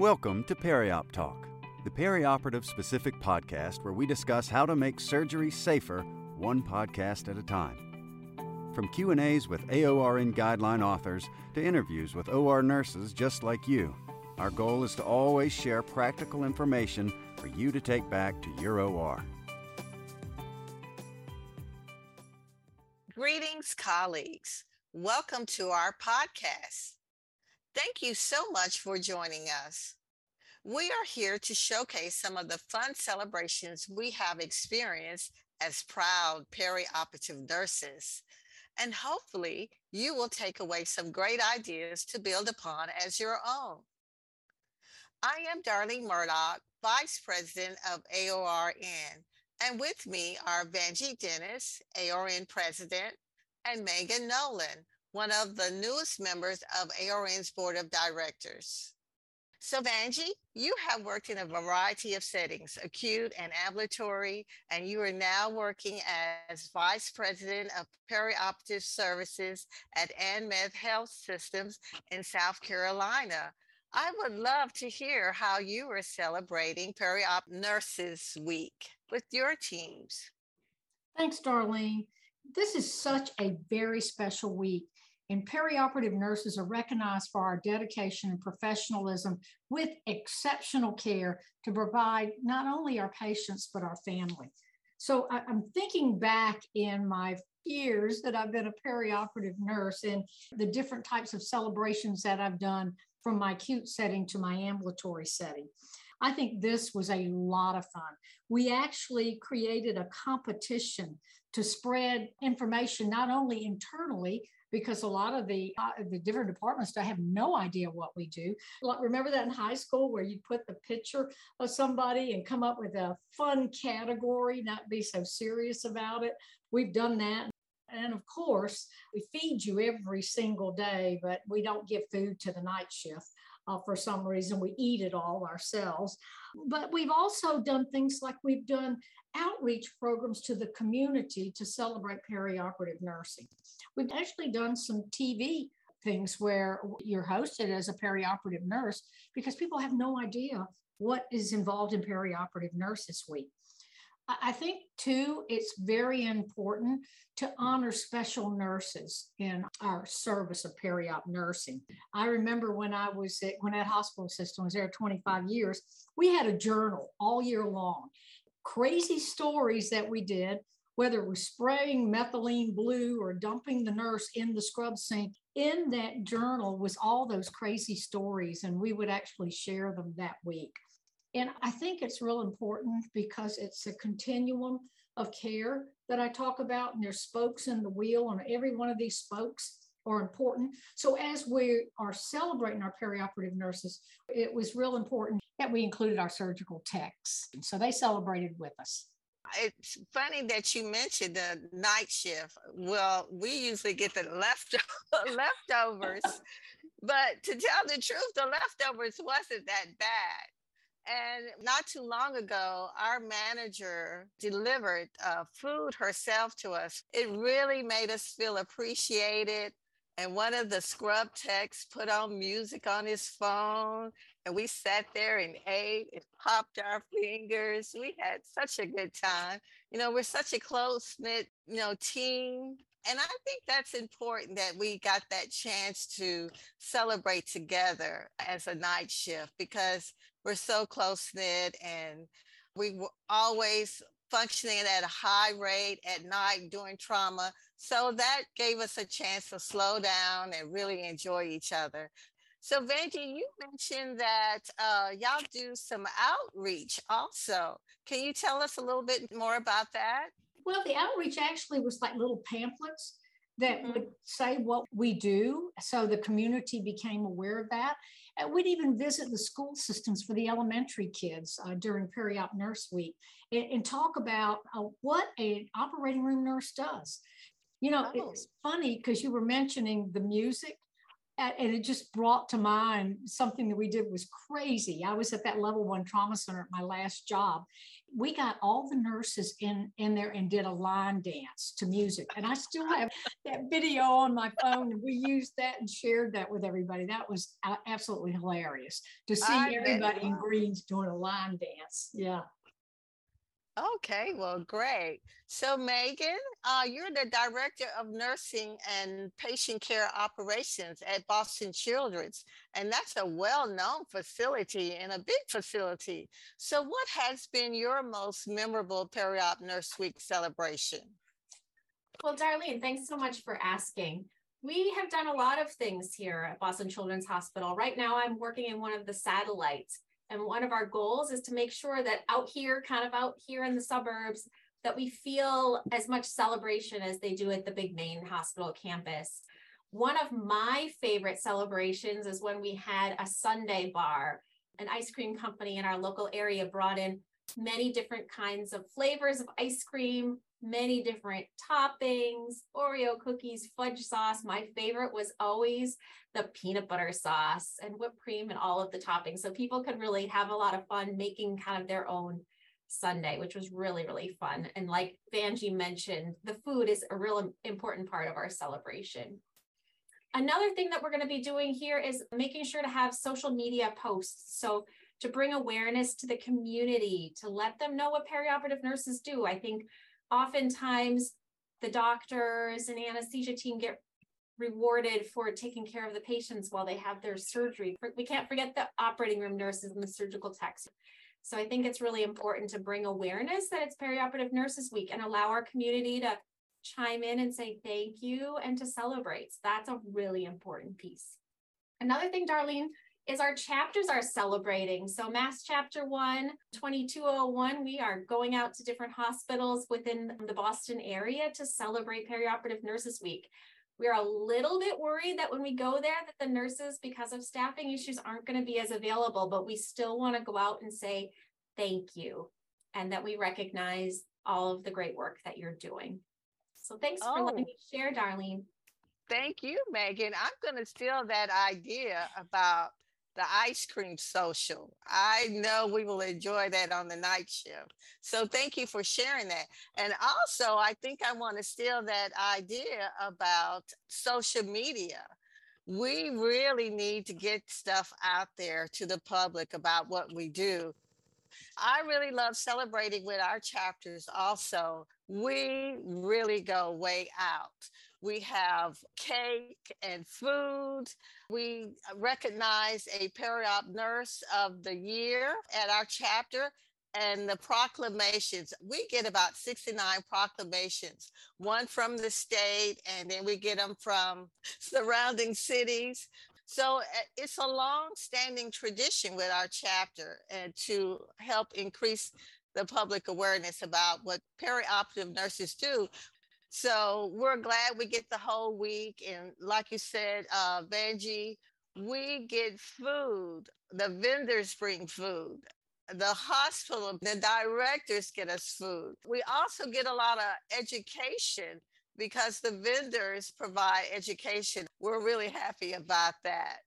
Welcome to Periop Talk, the perioperative specific podcast where we discuss how to make surgery safer one podcast at a time. From Q&As with AORN guideline authors to interviews with OR nurses just like you, our goal is to always share practical information for you to take back to your OR. Greetings, colleagues. Welcome to our podcast. Thank you so much for joining us. We are here to showcase some of the fun celebrations we have experienced as proud perioperative nurses. And hopefully, you will take away some great ideas to build upon as your own. I am Darlene Murdoch, Vice President of AORN, and with me are Vangie Dennis, AORN President, and Megan Nolan, one of the newest members of AORN's Board of Directors. So, Vangie, you have worked in a variety of settings, acute and ambulatory, and you are now working as Vice President of Perioperative Services at ANMED Health Systems in South Carolina. I would love to hear how you are celebrating Periop Nurses Week with your teams. Thanks, Darlene. This is such a very special week and perioperative nurses are recognized for our dedication and professionalism with exceptional care to provide not only our patients, but our family. So I, am thinking back in my years that I've been a perioperative nurse and the different types of celebrations that I've done from my acute setting to my ambulatory setting. I think this was a lot of fun. We actually created a competition to spread information not only internally because a lot of the uh, the different departments I have no idea what we do. Remember that in high school where you'd put the picture of somebody and come up with a fun category, not be so serious about it. We've done that. And of course, we feed you every single day, but we don't give food to the night shift. Uh, for some reason, we eat it all ourselves. But we've also done things like we've done outreach programs to the community to celebrate perioperative nursing. We've actually done some TV things where you're hosted as a perioperative nurse because people have no idea what is involved in perioperative nurses week. I think, too, it's very important to honor special nurses in our service of periop nursing. I remember when I was at Gwinnett Hospital System, was there 25 years, we had a journal all year long. Crazy stories that we did, whether it was spraying methylene blue or dumping the nurse in the scrub sink. In that journal was all those crazy stories, and we would actually share them that week. And I think it's real important because it's a continuum of care that I talk about, and there's spokes in the wheel, and every one of these spokes are important. So as we are celebrating our perioperative nurses, it was real important that we included our surgical techs. And so they celebrated with us. It's funny that you mentioned the night shift. Well, we usually get the left leftovers, but to tell the truth, the leftovers wasn't that bad and not too long ago, our manager delivered uh, food herself to us. It really made us feel appreciated. And one of the scrub techs put on music on his phone, and we sat there and ate and popped our fingers. We had such a good time. You know, we're such a close knit, you know, team. And I think that's important that we got that chance to celebrate together as a night shift because we're so close knit and we were always functioning at a high rate at night during trauma. So that gave us a chance to slow down and really enjoy each other. So, Vangie, you mentioned that uh, y'all do some outreach also. Can you tell us a little bit more about that? Well, the outreach actually was like little pamphlets that mm-hmm. would say what we do. So the community became aware of that. And we'd even visit the school systems for the elementary kids uh, during Periop Nurse Week and, and talk about uh, what an operating room nurse does. You know, oh. it's funny because you were mentioning the music. And it just brought to mind something that we did was crazy. I was at that level one trauma center at my last job. We got all the nurses in in there and did a line dance to music, and I still have that video on my phone. And we used that and shared that with everybody. That was uh, absolutely hilarious to see I everybody in greens doing a line dance. Yeah. Okay, well, great. So, Megan, uh, you're the Director of Nursing and Patient Care Operations at Boston Children's, and that's a well known facility and a big facility. So, what has been your most memorable Peri-Op Nurse Week celebration? Well, Darlene, thanks so much for asking. We have done a lot of things here at Boston Children's Hospital. Right now, I'm working in one of the satellites and one of our goals is to make sure that out here, kind of out here in the suburbs, that we feel as much celebration as they do at the big main hospital campus. One of my favorite celebrations is when we had a sundae bar. An ice cream company in our local area brought in many different kinds of flavors of ice cream, many different toppings, Oreo cookies, fudge sauce. My favorite was always the peanut butter sauce and whipped cream and all of the toppings. So people could really have a lot of fun making kind of their own sundae, which was really, really fun. And like Vangie mentioned, the food is a real important part of our celebration. Another thing that we're going to be doing here is making sure to have social media posts. So to bring awareness to the community, to let them know what perioperative nurses do. I think oftentimes the doctors and anesthesia team get rewarded for taking care of the patients while they have their surgery. We can't forget the operating room nurses and the surgical techs. So I think it's really important to bring awareness that it's perioperative nurses week and allow our community to chime in and say thank you and to celebrate. That's a really important piece. Another thing, Darlene, is our chapters are celebrating. So Mass Chapter 1, 2201, we are going out to different hospitals within the Boston area to celebrate Perioperative Nurses Week. We're a little bit worried that when we go there that the nurses, because of staffing issues, aren't going to be as available, but we still want to go out and say thank you and that we recognize all of the great work that you're doing. So thanks oh. for letting oh. me share, Darlene. Thank you, Megan. I'm going to steal that idea about the ice cream social. I know we will enjoy that on the night shift. So thank you for sharing that. And also, I think I want to steal that idea about social media. We really need to get stuff out there to the public about what we do. I really love celebrating with our chapters also. We really go way out. We have cake and food. We recognize a peri-op nurse of the year at our chapter and the proclamations. We get about 69 proclamations, one from the state, and then we get them from surrounding cities. So eh, it's a long standing tradition with our chapter and to help increase the public awareness about what perioperative nurses do. So we're glad we get the whole week. And like you said, uh, Vangie, we get food. The vendors bring food. The hospital, the directors get us food. We also get a lot of education because the vendors provide education. We're really happy about that.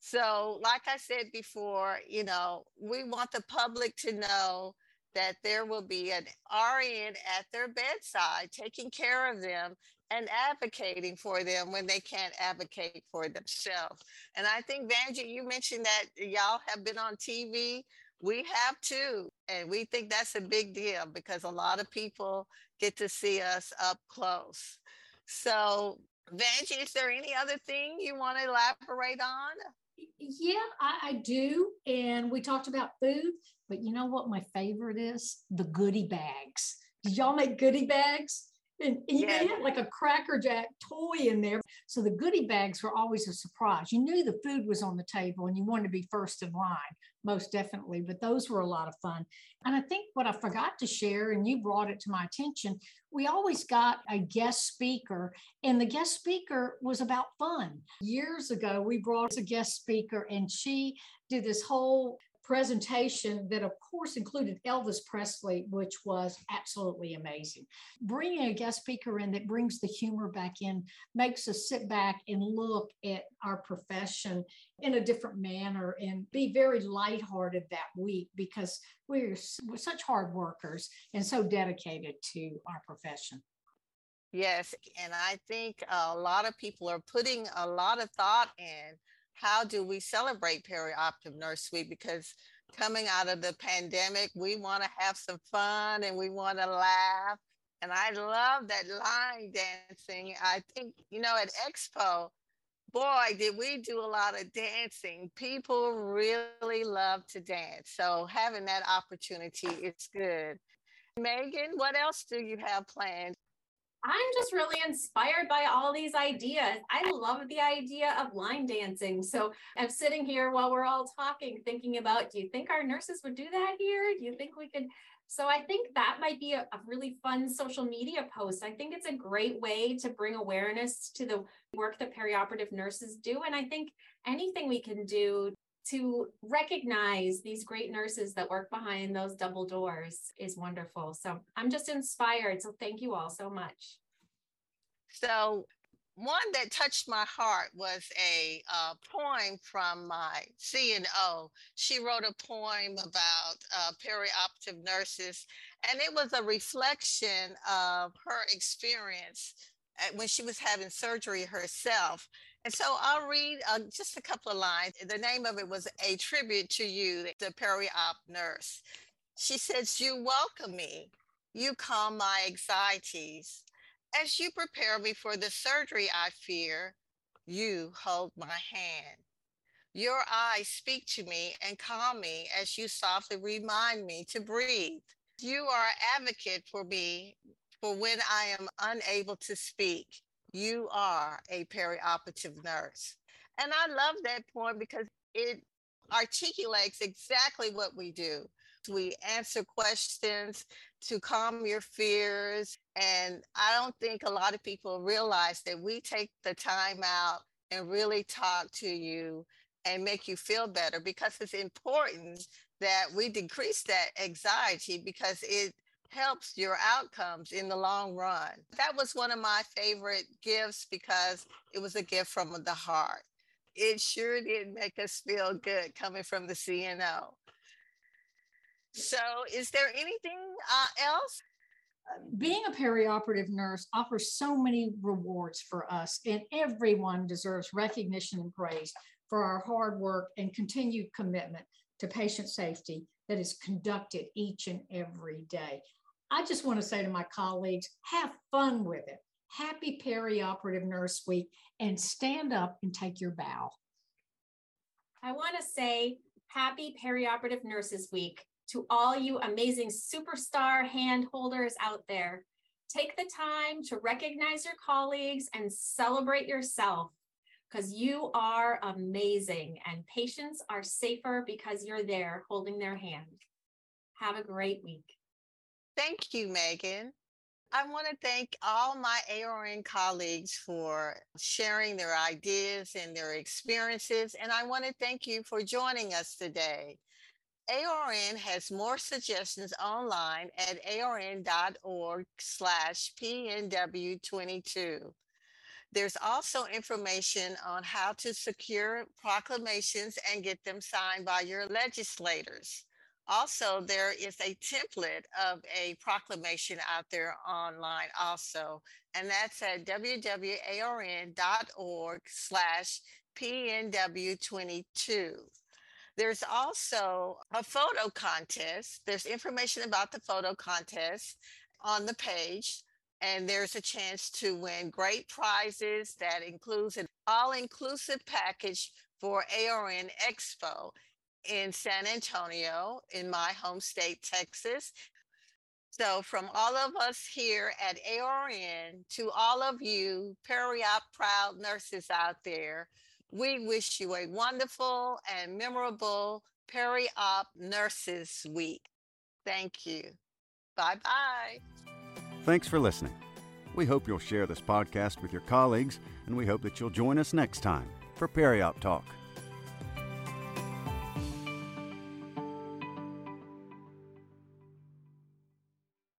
So, like I said before, you know, we want the public to know that there will be an RN at their bedside taking care of them and advocating for them when they can't advocate for themselves. And I think, Vangie, you mentioned that y'all have been on TV. We have too. And we think that's a big deal because a lot of people get to see us up close. So, Vangie, is there any other thing you want to elaborate on? Yeah, I, I, do. And we talked about food, but you know what my favorite is? The goodie bags. Did y'all make goodie bags? And, and yeah. they had like a Cracker Jack toy in there. So the goodie bags were always a surprise. You knew the food was on the table and you wanted to be first in line, most definitely. But those were a lot of fun. And I think what I forgot to share, and you brought it to my attention, we always got a guest speaker, and the guest speaker was about fun. Years ago, we brought a guest speaker, and she did this whole presentation that, of course, included Elvis Presley, which was absolutely amazing. Bringing a guest speaker in that brings the humor back in makes us sit back and look at our profession in a different manner and be very lighthearted that week because we're, we're such hard workers and so dedicated to our profession. Yes, and I think a lot of people are putting a lot of thought in how do we celebrate Perioperative Nurse Week? Because coming out of the pandemic, we want to have some fun and we want to laugh. And I love that line dancing. I think, you know, at Expo, boy, did we do a lot of dancing. People really love to dance. So having that opportunity is good. Megan, what else do you have planned? I'm just really inspired by all these ideas. I love the idea of line dancing. So I'm sitting here while we're all talking, thinking about do you think our nurses would do that here? Do you think we could? So I think that might be a, a really fun social media post. I think it's a great way to bring awareness to the work that perioperative nurses do. And I think anything we can do to recognize these great nurses that work behind those double doors is wonderful. So I'm just inspired. So thank you all so much. So one that touched my heart was a uh, poem from my CNO. She wrote a poem about uh, perioperative nurses, and it was a reflection of her experience when she was having surgery herself. And so I'll read uh, just a couple of lines. The name of it was A Tribute to You, the peri-op nurse. She says, You welcome me. You calm my anxieties. As you prepare me for the surgery I fear, you hold my hand. Your eyes speak to me and calm me as you softly remind me to breathe. You are an advocate for me for when I am unable to speak you are a perioperative nurse. And I love that point because it articulates exactly what we do. We answer questions to calm your fears. And I don't think a lot of people realize that we take the time out and really talk to you and make you feel better because it's important that we decrease that anxiety because it helps your outcomes in the long run. That was one of my favorite gifts because it was a gift from the heart. It sure did make us feel good coming from the CNO. So, is there anything uh, else? Being a perioperative nurse offers so many rewards for us, and everyone deserves recognition and praise for our hard work and continued commitment to patient safety that is conducted each and every day. I just want to say to my colleagues have fun with it. Happy Perioperative Nurse Week and stand up and take your bow. I want to say happy Perioperative Nurses Week to all you amazing superstar hand holders out there. Take the time to recognize your colleagues and celebrate yourself because you are amazing and patients are safer because you're there holding their hand. Have a great week. Thank you, Megan. I want to thank all my AORN colleagues for sharing their ideas and their experiences. And I want to thank you for joining us today. AORN has more suggestions online at aorn.org slash PNW22. There's also information on how to secure proclamations and get them signed by your legislators. Also, there is a template of a proclamation out there online also, and that's at wwarn.org slash PNW22. There's also a photo contest. There's information about the photo contest on the page, and there's a chance to win great prizes that includes an all-inclusive package for AORN Expo in San Antonio, in my home state, Texas. So, from all of us here at AORN to all of you peri-op proud nurses out there, we wish you a wonderful and memorable peri-op Nurses Week. Thank you. Bye bye. Thanks for listening. We hope you'll share this podcast with your colleagues, and we hope that you'll join us next time for Peri-op Talk.